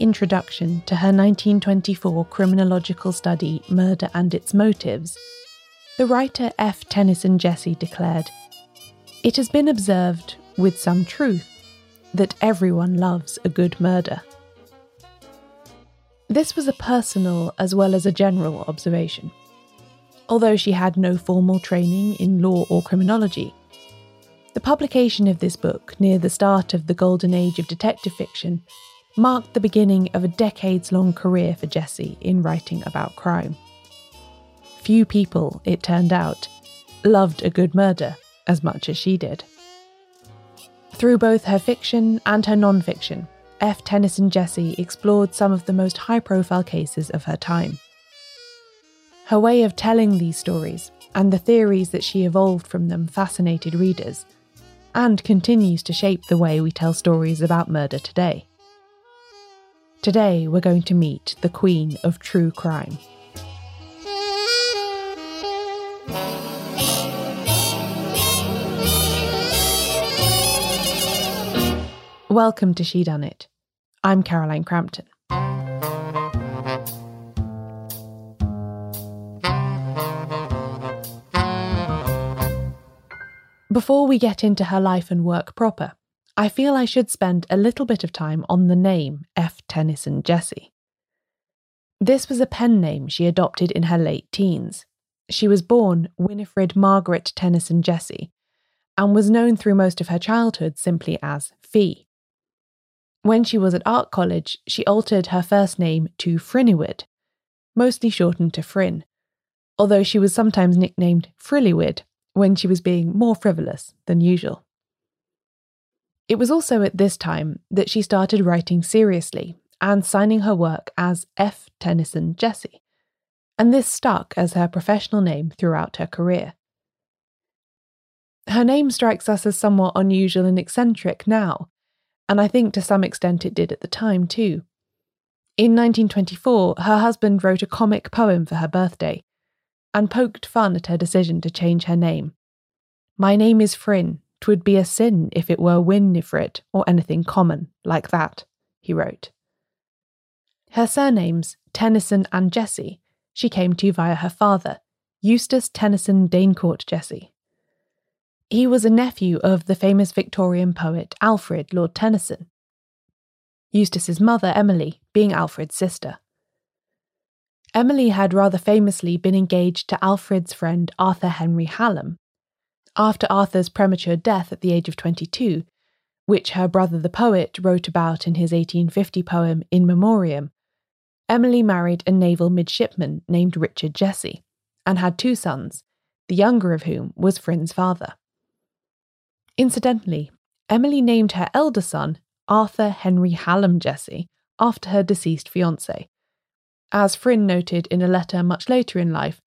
introduction to her 1924 criminological study, Murder and Its Motives, the writer F. Tennyson Jesse declared It has been observed, with some truth, that everyone loves a good murder. This was a personal as well as a general observation. Although she had no formal training in law or criminology, the publication of this book, near the start of the golden age of detective fiction, marked the beginning of a decades long career for Jesse in writing about crime. Few people, it turned out, loved a good murder as much as she did. Through both her fiction and her non fiction, F. Tennyson Jesse explored some of the most high profile cases of her time. Her way of telling these stories and the theories that she evolved from them fascinated readers, and continues to shape the way we tell stories about murder today. Today, we're going to meet the queen of true crime. Welcome to Shedunnit. I'm Caroline Crampton. Before we get into her life and work proper, I feel I should spend a little bit of time on the name F. Tennyson Jesse. This was a pen name she adopted in her late teens. She was born Winifred Margaret Tennyson Jesse and was known through most of her childhood simply as Fee. When she was at art college, she altered her first name to Fryniwyd, mostly shortened to Fryn, although she was sometimes nicknamed Frilliwid when she was being more frivolous than usual. It was also at this time that she started writing seriously and signing her work as F. Tennyson Jesse, and this stuck as her professional name throughout her career. Her name strikes us as somewhat unusual and eccentric now, and I think to some extent it did at the time too. In 1924, her husband wrote a comic poem for her birthday, and poked fun at her decision to change her name. My name is Fryn. Twould be a sin if it were Winifred or anything common like that, he wrote. Her surnames, Tennyson and Jesse, she came to via her father, Eustace Tennyson d'Eyncourt Jesse. He was a nephew of the famous Victorian poet Alfred Lord Tennyson. Eustace's mother, Emily, being Alfred's sister. Emily had rather famously been engaged to Alfred's friend Arthur Henry Hallam. After Arthur's premature death at the age of 22, which her brother the poet wrote about in his 1850 poem In Memoriam, Emily married a naval midshipman named Richard Jesse and had two sons, the younger of whom was Fryn's father. Incidentally, Emily named her elder son Arthur Henry Hallam Jesse after her deceased fiance, as Fryn noted in a letter much later in life,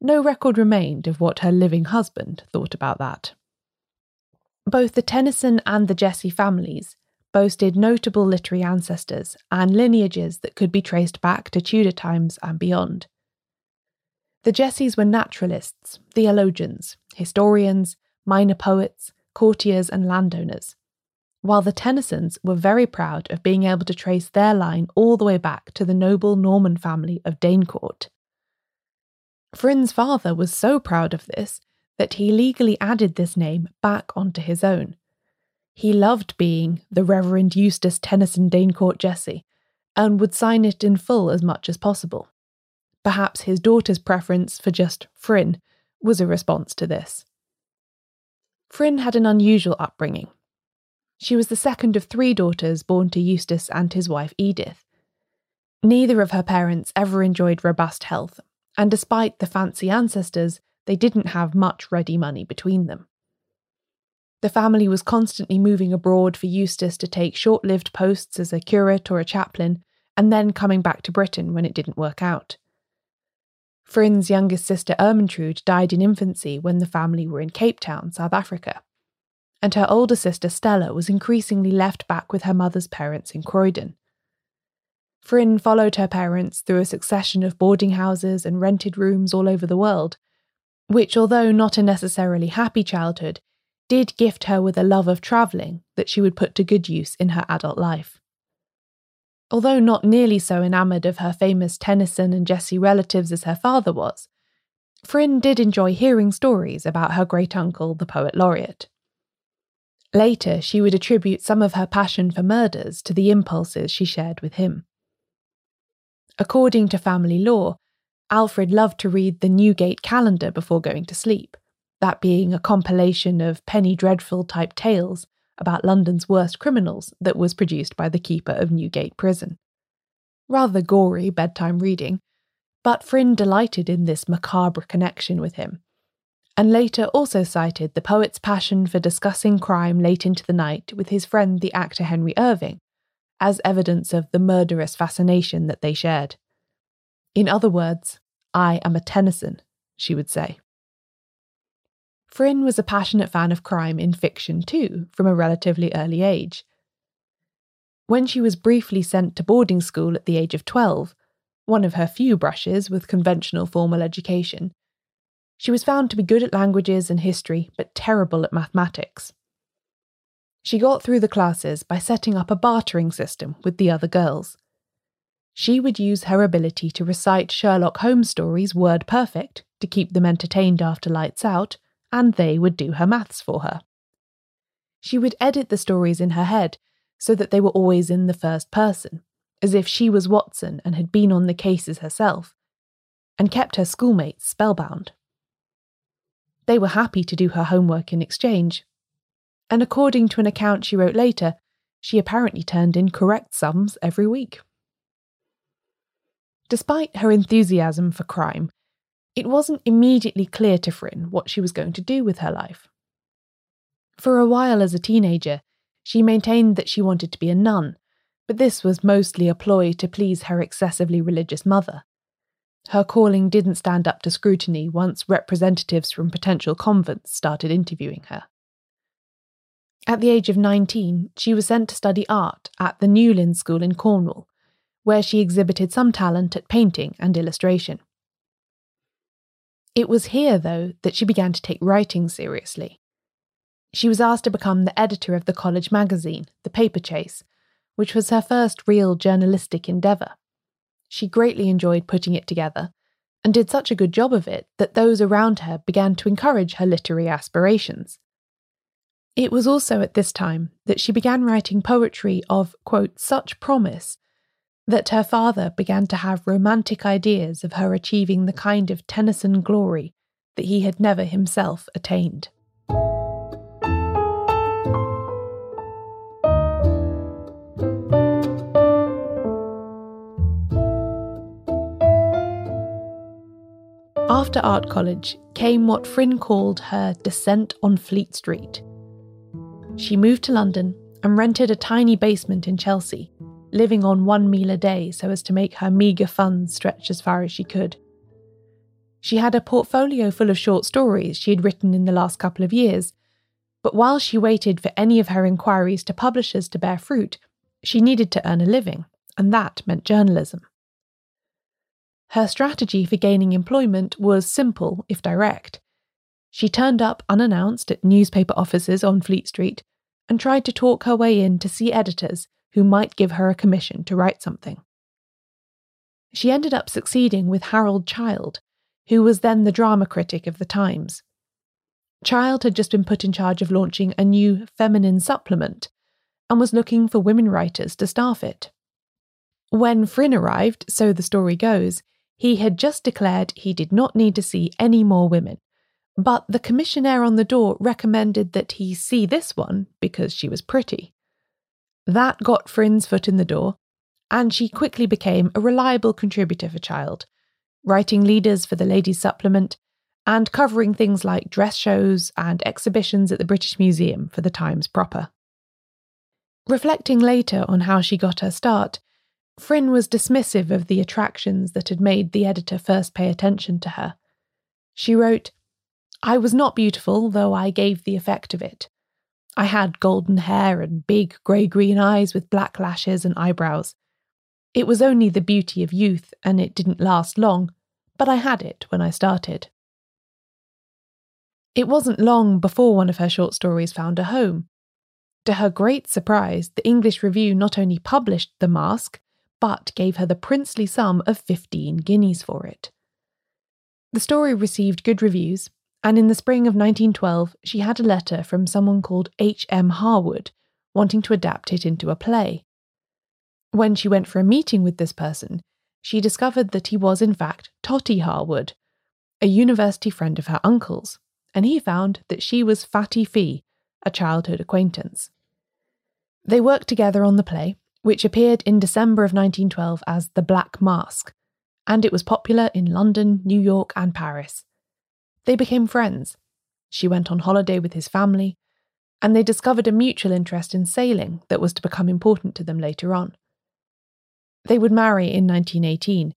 no record remained of what her living husband thought about that. Both the Tennyson and the Jesse families boasted notable literary ancestors and lineages that could be traced back to Tudor times and beyond. The Jesses were naturalists, theologians, historians, minor poets, courtiers, and landowners, while the Tennysons were very proud of being able to trace their line all the way back to the noble Norman family of d'Eyncourt. Fryn's father was so proud of this that he legally added this name back onto his own. He loved being the Reverend Eustace Tennyson d'Eyncourt Jesse and would sign it in full as much as possible. Perhaps his daughter's preference for just Fryn was a response to this. Fryn had an unusual upbringing. She was the second of three daughters born to Eustace and his wife Edith. Neither of her parents ever enjoyed robust health, and despite the fancy ancestors, they didn't have much ready money between them. The family was constantly moving abroad for Eustace to take short lived posts as a curate or a chaplain, and then coming back to Britain when it didn't work out. Fryn's youngest sister Ermentrude died in infancy when the family were in Cape Town, South Africa. And her older sister Stella was increasingly left back with her mother's parents in Croydon. Fryn followed her parents through a succession of boarding houses and rented rooms all over the world, which, although not a necessarily happy childhood, did gift her with a love of travelling that she would put to good use in her adult life. Although not nearly so enamoured of her famous Tennyson and Jesse relatives as her father was, Fryn did enjoy hearing stories about her great uncle, the poet laureate. Later, she would attribute some of her passion for murders to the impulses she shared with him. According to family lore, Alfred loved to read the Newgate calendar before going to sleep, that being a compilation of penny dreadful type tales about London's worst criminals that was produced by the keeper of Newgate Prison. Rather gory bedtime reading, but Fryn delighted in this macabre connection with him, and later also cited the poet's passion for discussing crime late into the night with his friend the actor Henry Irving as evidence of the murderous fascination that they shared. In other words, I am a Tennyson, she would say. Fryn was a passionate fan of crime in fiction too, from a relatively early age. When she was briefly sent to boarding school at the age of 12, one of her few brushes with conventional formal education, she was found to be good at languages and history, but terrible at mathematics. She got through the classes by setting up a bartering system with the other girls. She would use her ability to recite Sherlock Holmes stories word perfect to keep them entertained after lights out and they would do her maths for her. She would edit the stories in her head so that they were always in the first person, as if she was Watson and had been on the cases herself, and kept her schoolmates spellbound. They were happy to do her homework in exchange, and according to an account she wrote later, she apparently turned in correct sums every week. Despite her enthusiasm for crime, it wasn't immediately clear to Fryn what she was going to do with her life. For a while as a teenager, she maintained that she wanted to be a nun, but this was mostly a ploy to please her excessively religious mother. Her calling didn't stand up to scrutiny once representatives from potential convents started interviewing her. At the age of 19, she was sent to study art at the Newlyn School in Cornwall, where she exhibited some talent at painting and illustration. It was here, though, that she began to take writing seriously. She was asked to become the editor of the college magazine, The Paper Chase, which was her first real journalistic endeavour. She greatly enjoyed putting it together, and did such a good job of it that those around her began to encourage her literary aspirations. It was also at this time that she began writing poetry of, quote, such promise that her father began to have romantic ideas of her achieving the kind of Tennyson glory that he had never himself attained. After art college came what Fryn called her descent on Fleet Street. She moved to London and rented a tiny basement in Chelsea living on one meal a day so as to make her meagre funds stretch as far as she could. She had a portfolio full of short stories she had written in the last couple of years, but while she waited for any of her inquiries to publishers to bear fruit, she needed to earn a living, and that meant journalism. Her strategy for gaining employment was simple, if direct. She turned up unannounced at newspaper offices on Fleet Street and tried to talk her way in to see editors who might give her a commission to write something. She ended up succeeding with Harold Child, who was then the drama critic of the Times. Child had just been put in charge of launching a new feminine supplement and was looking for women writers to staff it. When Fryn arrived, so the story goes, he had just declared he did not need to see any more women, but the commissionaire on the door recommended that he see this one because she was pretty. That got Fryn's foot in the door, and she quickly became a reliable contributor for Child, writing leaders for the Ladies' Supplement and covering things like dress shows and exhibitions at the British Museum for the Times proper. Reflecting later on how she got her start, Fryn was dismissive of the attractions that had made the editor first pay attention to her. She wrote, I was not beautiful, though I gave the effect of it. I had golden hair and big grey green eyes with black lashes and eyebrows. It was only the beauty of youth, and it didn't last long, but I had it when I started. It wasn't long before one of her short stories found a home. To her great surprise, the English Review not only published The Mask, but gave her the princely sum of 15 guineas for it. The story received good reviews, and in the spring of 1912, she had a letter from someone called H. M. Harwood wanting to adapt it into a play. When she went for a meeting with this person, she discovered that he was, in fact, Totty Harwood, a university friend of her uncle's, and he found that she was Fatty Fee, a childhood acquaintance. They worked together on the play, which appeared in December of 1912 as The Black Mask, and it was popular in London, New York, and Paris. They became friends. She went on holiday with his family, and they discovered a mutual interest in sailing that was to become important to them later on. They would marry in 1918,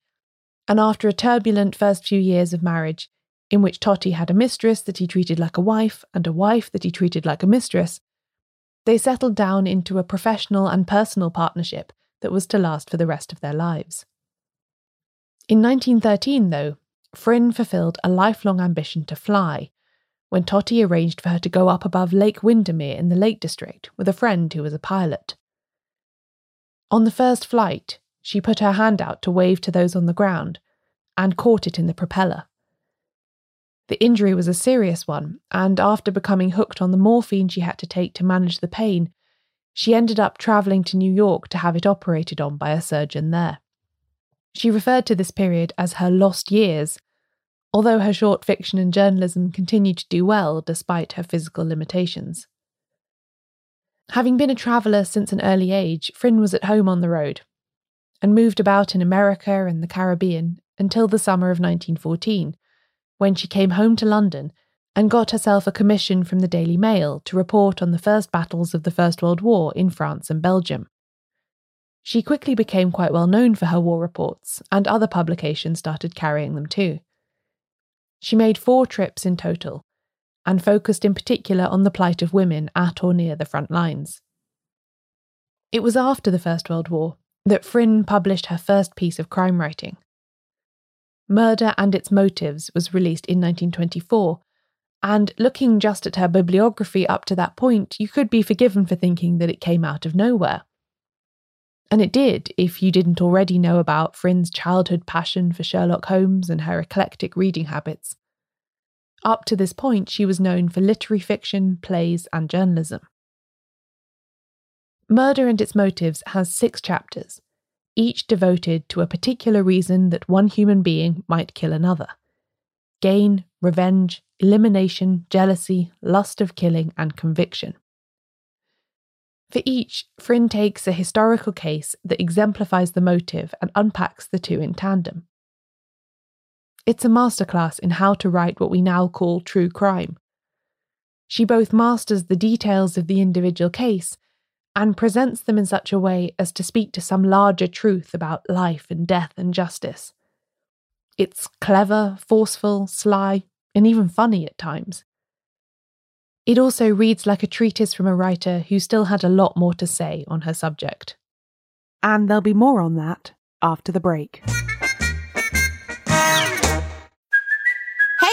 and after a turbulent first few years of marriage, in which Totty had a mistress that he treated like a wife and a wife that he treated like a mistress, they settled down into a professional and personal partnership that was to last for the rest of their lives. In 1913, though, Fryn fulfilled a lifelong ambition to fly when Totty arranged for her to go up above Lake Windermere in the Lake District with a friend who was a pilot. On the first flight, she put her hand out to wave to those on the ground and caught it in the propeller. The injury was a serious one, and after becoming hooked on the morphine she had to take to manage the pain, she ended up travelling to New York to have it operated on by a surgeon there. She referred to this period as her lost years, although her short fiction and journalism continued to do well despite her physical limitations. Having been a traveller since an early age, Fryn was at home on the road and moved about in America and the Caribbean until the summer of 1914, when she came home to London and got herself a commission from the Daily Mail to report on the first battles of the First World War in France and Belgium. She quickly became quite well known for her war reports, and other publications started carrying them too. She made four trips in total, and focused in particular on the plight of women at or near the front lines. It was after the First World War that Fryn published her first piece of crime writing, Murder and Its Motives was released in 1924, and looking just at her bibliography up to that point, you could be forgiven for thinking that it came out of nowhere. And it did, if you didn't already know about Fryn's childhood passion for Sherlock Holmes and her eclectic reading habits. Up to this point, she was known for literary fiction, plays, and journalism. Murder and Its Motives has six chapters, each devoted to a particular reason that one human being might kill another gain, revenge, elimination, jealousy, lust of killing, and conviction. For each, Fryn takes a historical case that exemplifies the motive and unpacks the two in tandem. It's a masterclass in how to write what we now call true crime. She both masters the details of the individual case and presents them in such a way as to speak to some larger truth about life and death and justice. It's clever, forceful, sly, and even funny at times. It also reads like a treatise from a writer who still had a lot more to say on her subject. And there'll be more on that after the break.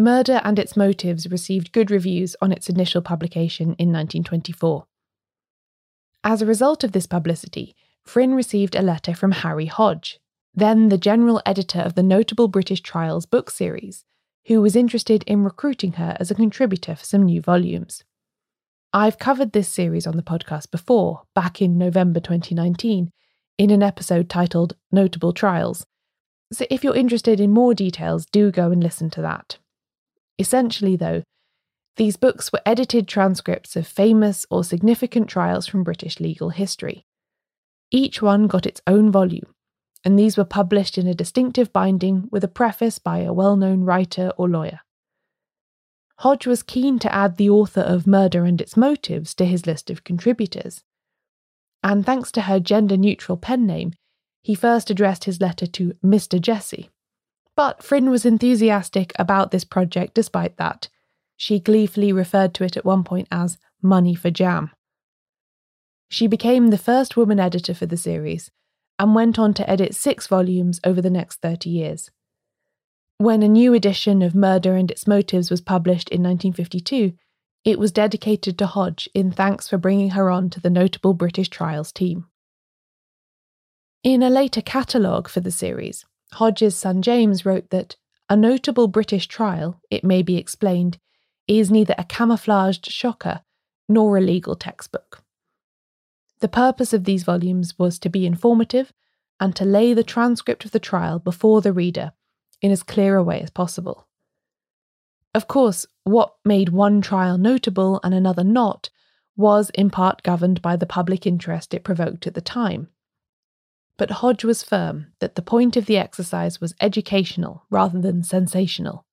Murder and Its Motives received good reviews on its initial publication in 1924. As a result of this publicity, Fryn received a letter from Harry Hodge, then the general editor of the Notable British Trials book series, who was interested in recruiting her as a contributor for some new volumes. I've covered this series on the podcast before, back in November 2019, in an episode titled Notable Trials. So if you're interested in more details, do go and listen to that. Essentially, though, these books were edited transcripts of famous or significant trials from British legal history. Each one got its own volume, and these were published in a distinctive binding with a preface by a well known writer or lawyer. Hodge was keen to add the author of Murder and Its Motives to his list of contributors. And thanks to her gender neutral pen name, he first addressed his letter to Mr. Jesse. But Fryn was enthusiastic about this project despite that. She gleefully referred to it at one point as money for jam. She became the first woman editor for the series and went on to edit six volumes over the next 30 years. When a new edition of Murder and Its Motives was published in 1952, it was dedicated to Hodge in thanks for bringing her on to the notable British trials team. In a later catalogue for the series, Hodge's son James wrote that a notable British trial, it may be explained, is neither a camouflaged shocker nor a legal textbook. The purpose of these volumes was to be informative and to lay the transcript of the trial before the reader in as clear a way as possible. Of course, what made one trial notable and another not was in part governed by the public interest it provoked at the time. But Hodge was firm that the point of the exercise was educational rather than sensational.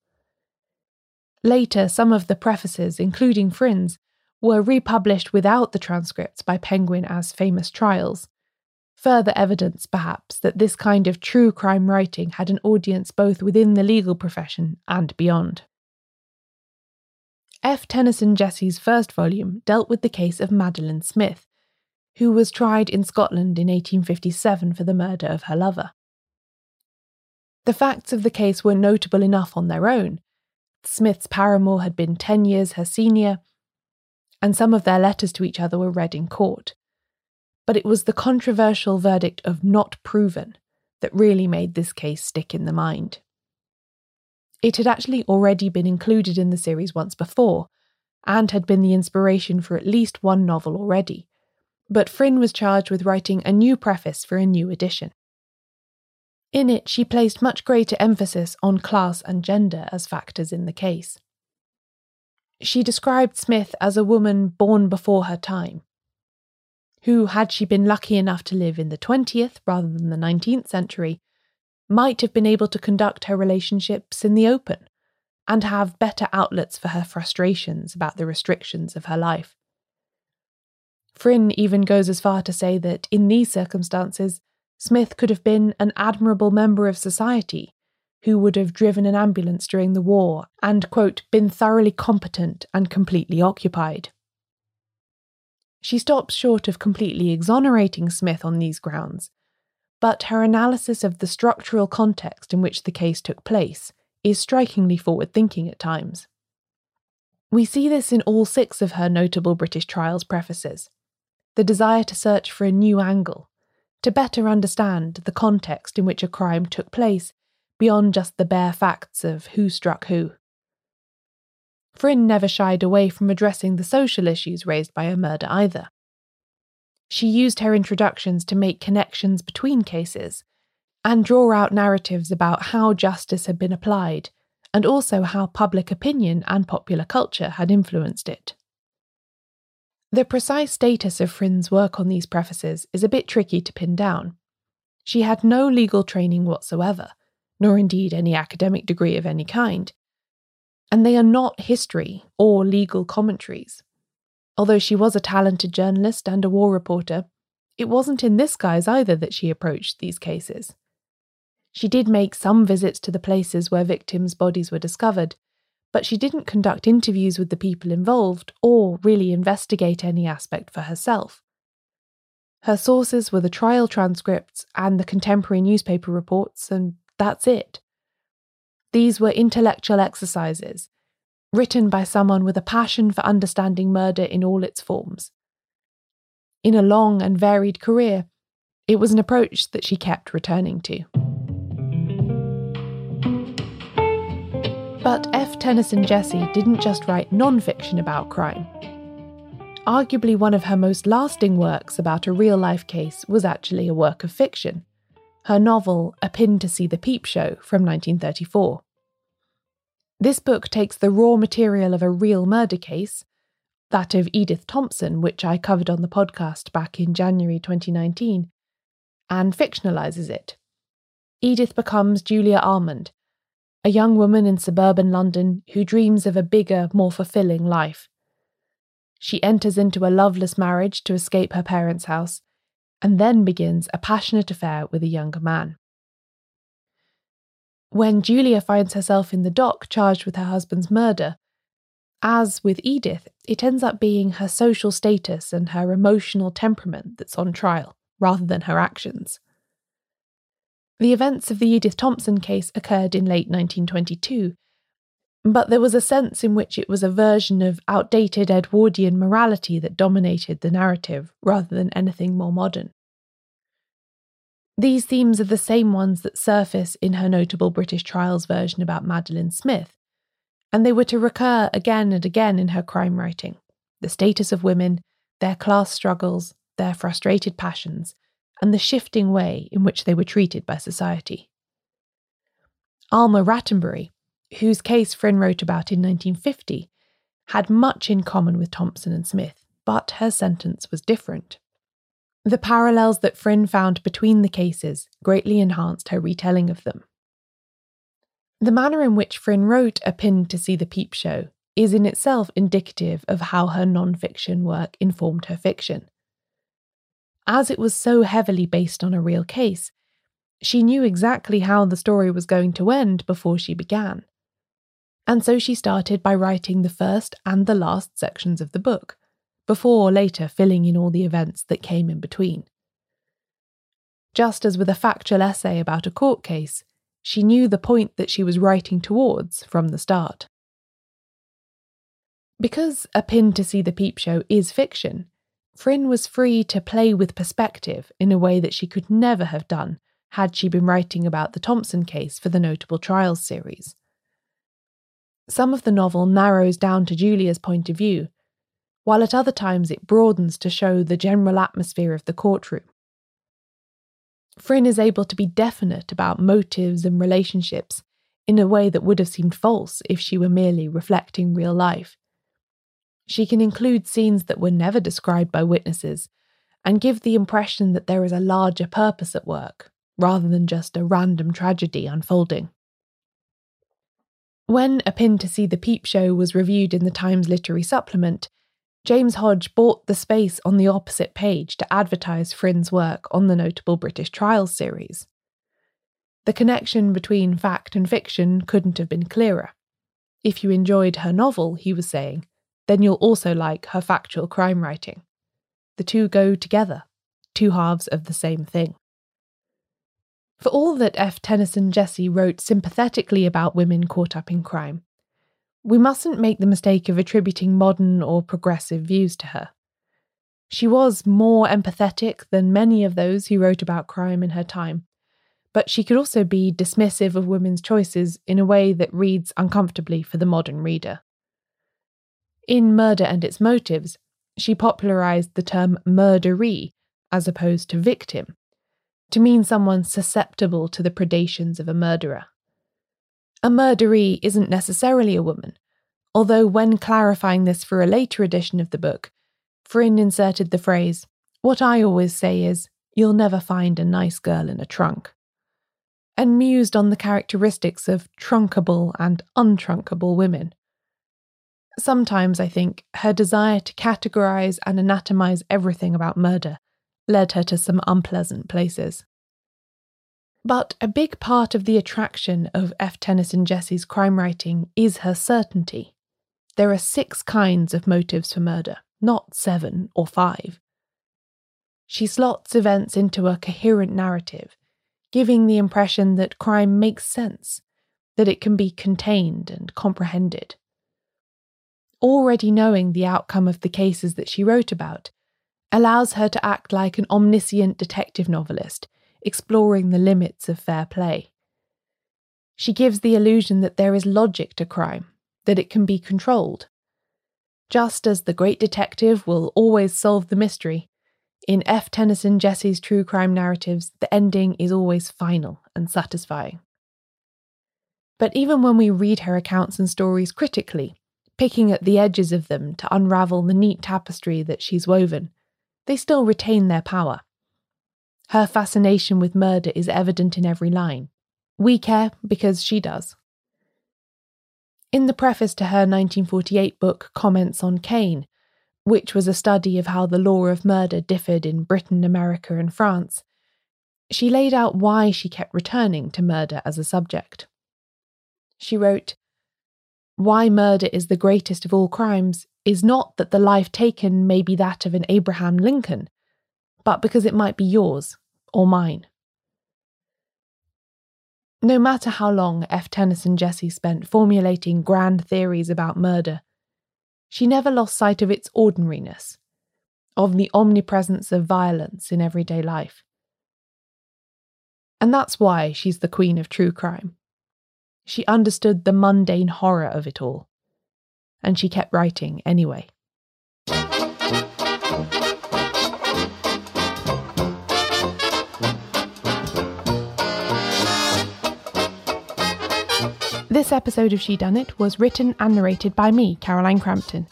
Later, some of the prefaces, including Fryn's, were republished without the transcripts by Penguin as famous trials, Further evidence, perhaps, that this kind of true crime writing had an audience both within the legal profession and beyond. F. Tennyson Jesse's first volume dealt with the case of Madeleine Smith, who was tried in Scotland in 1857 for the murder of her lover. The facts of the case were notable enough on their own. Smith's paramour had been 10 years her senior, and some of their letters to each other were read in court but it was the controversial verdict of not proven that really made this case stick in the mind. It had actually already been included in the series once before, and had been the inspiration for at least one novel already, but Fryn was charged with writing a new preface for a new edition. In it, she placed much greater emphasis on class and gender as factors in the case. She described Smith as a woman born before her time, who, had she been lucky enough to live in the 20th rather than the 19th century, might have been able to conduct her relationships in the open and have better outlets for her frustrations about the restrictions of her life. Fryn even goes as far to say that in these circumstances, Smith could have been an admirable member of society who would have driven an ambulance during the war and, quote, been thoroughly competent and completely occupied. She stops short of completely exonerating Smith on these grounds, but her analysis of the structural context in which the case took place is strikingly forward thinking at times. We see this in all six of her notable British trials prefaces the desire to search for a new angle, to better understand the context in which a crime took place beyond just the bare facts of who struck who. Fryn never shied away from addressing the social issues raised by a murder either. She used her introductions to make connections between cases and draw out narratives about how justice had been applied and also how public opinion and popular culture had influenced it. The precise status of Fryn's work on these prefaces is a bit tricky to pin down. She had no legal training whatsoever, nor indeed any academic degree of any kind, and they are not history or legal commentaries. Although she was a talented journalist and a war reporter, it wasn't in this guise either that she approached these cases. She did make some visits to the places where victims' bodies were discovered, but she didn't conduct interviews with the people involved or really investigate any aspect for herself. Her sources were the trial transcripts and the contemporary newspaper reports, and that's it. These were intellectual exercises, written by someone with a passion for understanding murder in all its forms. In a long and varied career, It was an approach that she kept returning to. But F. Tennyson Jesse didn't just write non fiction about crime. Arguably, one of her most lasting works about a real life case was actually a work of fiction her novel A Pin to See the Peep Show from 1934. This book takes the raw material of a real murder case, that of Edith Thompson, which I covered on the podcast back in January 2019, and fictionalizes it. Edith becomes Julia Almond, a young woman in suburban London who dreams of a bigger, more fulfilling life. She enters into a loveless marriage to escape her parents' house, and then begins a passionate affair with a younger man. When Julia finds herself in the dock charged with her husband's murder, as with Edith, it ends up being her social status and her emotional temperament that's on trial, rather than her actions. The events of the Edith Thompson case occurred in late 1922, but there was a sense in which it was a version of outdated Edwardian morality that dominated the narrative rather than anything more modern. These themes are the same ones that surface in her notable British trials version about Madeleine Smith, and they were to recur again and again in her crime writing the status of women, their class struggles, their frustrated passions, and the shifting way in which they were treated by society. Alma Rattenbury, whose case Fryn wrote about in 1950, had much in common with Thompson and Smith, but her sentence was different. The parallels that Fryn found between the cases greatly enhanced her retelling of them. The manner in which Fryn wrote A Pin to See the Peep Show is in itself indicative of how her non fiction work informed her fiction. As it was so heavily based on a real case, she knew exactly how the story was going to end before she began. And so she started by writing the first and the last sections of the book, before later filling in all the events that came in between. Just as with a factual essay about a court case, she knew the point that she was writing towards from the start. Because A Pin to See the Peep Show is fiction, Fryn was free to play with perspective in a way that she could never have done had she been writing about the Thompson case for the Notable Trials series. Some of the novel narrows down to Julia's point of view, while at other times it broadens to show the general atmosphere of the courtroom. Fryn is able to be definite about motives and relationships in a way that would have seemed false if she were merely reflecting real life. She can include scenes that were never described by witnesses and give the impression that there is a larger purpose at work, rather than just a random tragedy unfolding. When A Pin to See the Peep Show was reviewed in the Times Literary Supplement, James Hodge bought the space on the opposite page to advertise Fryn's work on the notable British Trials series. The connection between fact and fiction couldn't have been clearer. If you enjoyed her novel, he was saying, then you'll also like her factual crime writing. The two go together, two halves of the same thing. For all that F. Tennyson Jesse wrote sympathetically about women caught up in crime, we mustn't make the mistake of attributing modern or progressive views to her. She was more empathetic than many of those who wrote about crime in her time, but she could also be dismissive of women's choices in a way that reads uncomfortably for the modern reader. In Murder and Its Motives, she popularised the term murderee as opposed to victim, to mean someone susceptible to the predations of a murderer. A murderee isn't necessarily a woman, although when clarifying this for a later edition of the book, Fryn inserted the phrase, What I always say is, you'll never find a nice girl in a trunk, and mused on the characteristics of trunkable and untrunkable women. Sometimes, I think, her desire to categorize and anatomize everything about murder led her to some unpleasant places. But a big part of the attraction of F. Tennyson Jesse's crime writing is her certainty. There are six kinds of motives for murder, not seven or five. She slots events into a coherent narrative, giving the impression that crime makes sense, that it can be contained and comprehended already knowing the outcome of the cases that she wrote about, allows her to act like an omniscient detective novelist, exploring the limits of fair play. She gives the illusion that there is logic to crime, that it can be controlled. Just as the great detective will always solve the mystery, in F. Tennyson Jesse's true crime narratives, the ending is always final and satisfying. But even when we read her accounts and stories critically, picking at the edges of them to unravel the neat tapestry that she's woven, they still retain their power. Her fascination with murder is evident in every line. We care because she does. In the preface to her 1948 book Comments on Cain, which was a study of how the law of murder differed in Britain, America, and France, she laid out why she kept returning to murder as a subject. She wrote, Why murder is the greatest of all crimes is not that the life taken may be that of an Abraham Lincoln, but because it might be yours or mine. No matter how long F. Tennyson Jesse spent formulating grand theories about murder, she never lost sight of its ordinariness, of the omnipresence of violence in everyday life. And that's why she's the queen of true crime. She understood the mundane horror of it all, and she kept writing anyway. This episode of Shedunnit was written and narrated by me, Caroline Crampton.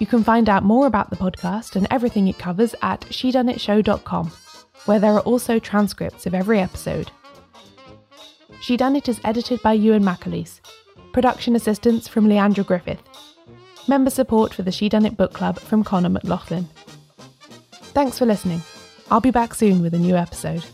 You can find out more about the podcast and everything it covers at shedunnitshow.com, where there are also transcripts of every episode. Shedunnit It is edited by Ewan McAleese, production assistance from Leandra Griffith, member support for the Shedunnit Book Club from Connor McLaughlin. Thanks for listening. I'll be back soon with a new episode.